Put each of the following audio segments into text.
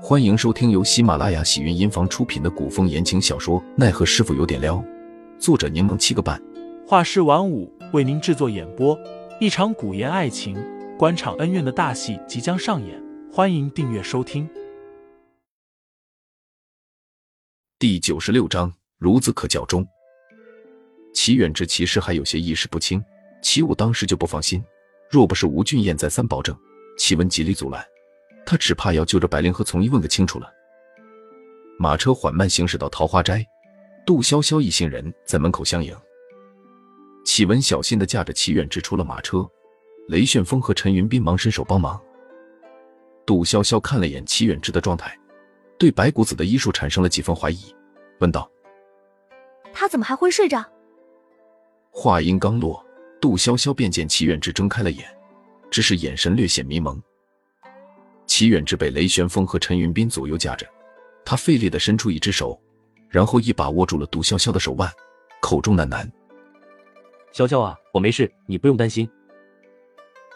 欢迎收听由喜马拉雅喜云音房出品的古风言情小说《奈何师傅有点撩》，作者柠檬七个半，画师晚舞为您制作演播。一场古言爱情、官场恩怨的大戏即将上演，欢迎订阅收听。第九十六章，孺子可教中。齐远之其实还有些意识不清，齐武当时就不放心，若不是吴俊彦再三保证，齐文极力阻拦。他只怕要就着白灵和从一问个清楚了。马车缓慢行驶到桃花斋，杜潇潇一行人在门口相迎。启文小心的驾着齐远之出了马车，雷旋风和陈云斌忙伸手帮忙。杜潇潇看了眼齐远之的状态，对白骨子的医术产生了几分怀疑，问道：“他怎么还昏睡着？”话音刚落，杜潇潇便见齐远之睁开了眼，只是眼神略显迷蒙。齐远志被雷旋风和陈云斌左右架着，他费力的伸出一只手，然后一把握住了杜潇潇的手腕，口中喃喃：“潇潇啊，我没事，你不用担心。”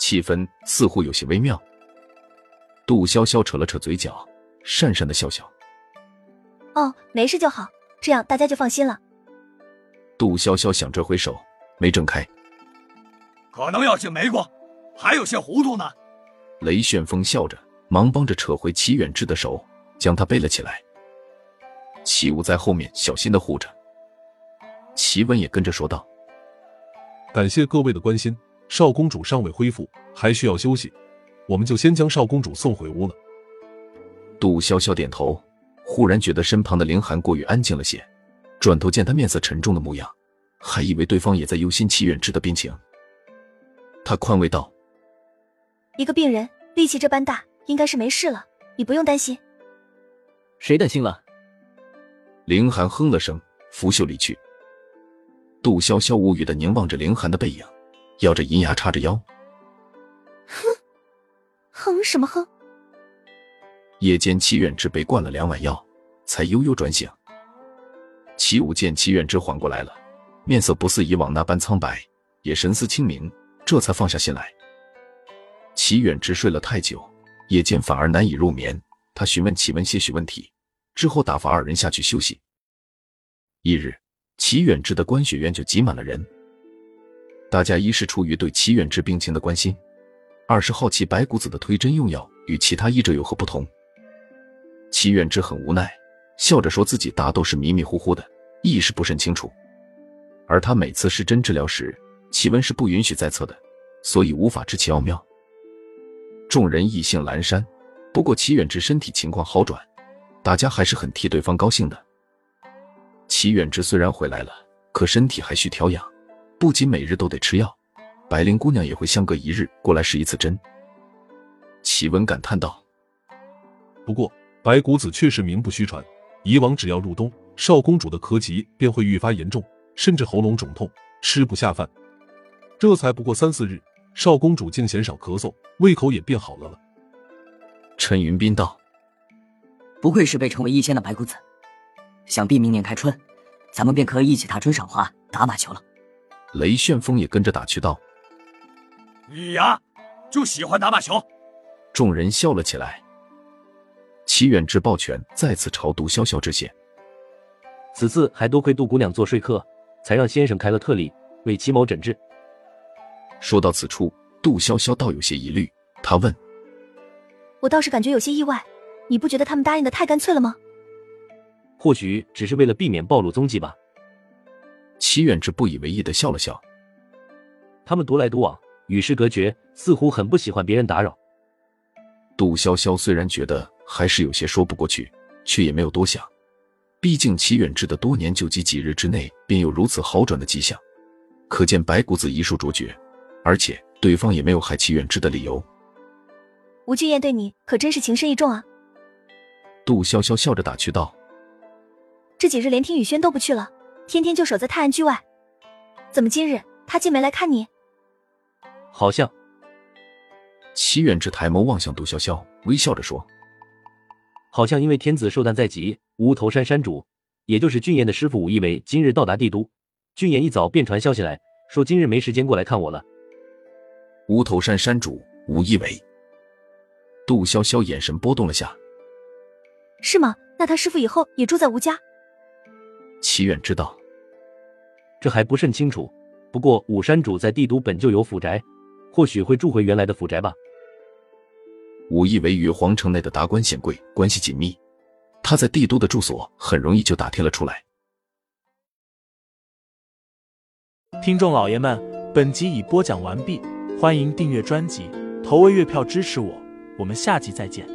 气氛似乎有些微妙。杜潇潇扯了扯嘴角，讪讪的笑笑：“哦，没事就好，这样大家就放心了。”杜潇潇想着回手，没挣开。可能要进没过，还有些糊涂呢。雷旋风笑着。忙帮着扯回齐远志的手，将他背了起来。齐武在后面小心的护着。齐文也跟着说道：“感谢各位的关心，少公主尚未恢复，还需要休息，我们就先将少公主送回屋了。”杜潇潇点头，忽然觉得身旁的凌寒过于安静了些，转头见他面色沉重的模样，还以为对方也在忧心齐远志的病情。他宽慰道：“一个病人力气这般大。”应该是没事了，你不用担心。谁担心了？凌寒哼了声，拂袖离去。杜潇潇无语的凝望着凌寒的背影，咬着银牙，叉着腰。哼，哼什么哼？夜间，齐远之被灌了两碗药，才悠悠转醒。齐武见齐远之缓过来了，面色不似以往那般苍白，也神思清明，这才放下心来。齐远之睡了太久。夜间反而难以入眠，他询问齐文些许问题，之后打发二人下去休息。一日，齐远之的观雪院就挤满了人。大家一是出于对齐远之病情的关心，二是好奇白骨子的推针用药与其他医者有何不同。齐远之很无奈，笑着说自己大都是迷迷糊糊的，意识不甚清楚。而他每次施针治疗时，齐文是不允许在侧的，所以无法知其奥妙。众人意兴阑珊，不过齐远之身体情况好转，大家还是很替对方高兴的。齐远之虽然回来了，可身体还需调养，不仅每日都得吃药，白灵姑娘也会相隔一日过来施一次针。齐文感叹道：“不过白骨子确实名不虚传，以往只要入冬，少公主的咳疾便会愈发严重，甚至喉咙肿痛，吃不下饭。这才不过三四日。”少公主竟嫌少咳嗽，胃口也变好了了。陈云斌道：“不愧是被称为一仙的白骨子，想必明年开春，咱们便可以一起踏春赏花、打马球了。”雷旋风也跟着打趣道：“你呀，就喜欢打马球。”众人笑了起来。齐远志抱拳，再次朝杜潇潇致谢。此次还多亏杜姑娘做说客，才让先生开了特例为齐某诊治。说到此处，杜潇潇倒有些疑虑。他问：“我倒是感觉有些意外，你不觉得他们答应的太干脆了吗？”或许只是为了避免暴露踪迹吧。齐远之不以为意的笑了笑。他们独来独往，与世隔绝，似乎很不喜欢别人打扰。杜潇潇虽然觉得还是有些说不过去，却也没有多想。毕竟齐远之的多年旧疾，几日之内便有如此好转的迹象，可见白骨子医术卓绝。而且对方也没有害齐远之的理由。吴俊彦对你可真是情深意重啊！杜潇潇笑着打趣道：“这几日连听雨轩都不去了，天天就守在泰安居外。怎么今日他竟没来看你？”好像。齐远之抬眸望向杜潇潇，微笑着说：“好像因为天子寿诞在即，乌头山山主，也就是俊彦的师傅武义伟，今日到达帝都。俊彦一早便传消息来说，今日没时间过来看我了。”乌头山山主吴一伟，杜潇潇眼神波动了下。是吗？那他师傅以后也住在吴家？齐远知道，这还不甚清楚。不过武山主在帝都本就有府宅，或许会住回原来的府宅吧。武义为与皇城内的达官显贵关系紧密，他在帝都的住所很容易就打听了出来。听众老爷们，本集已播讲完毕，欢迎订阅专辑，投喂月票支持我，我们下集再见。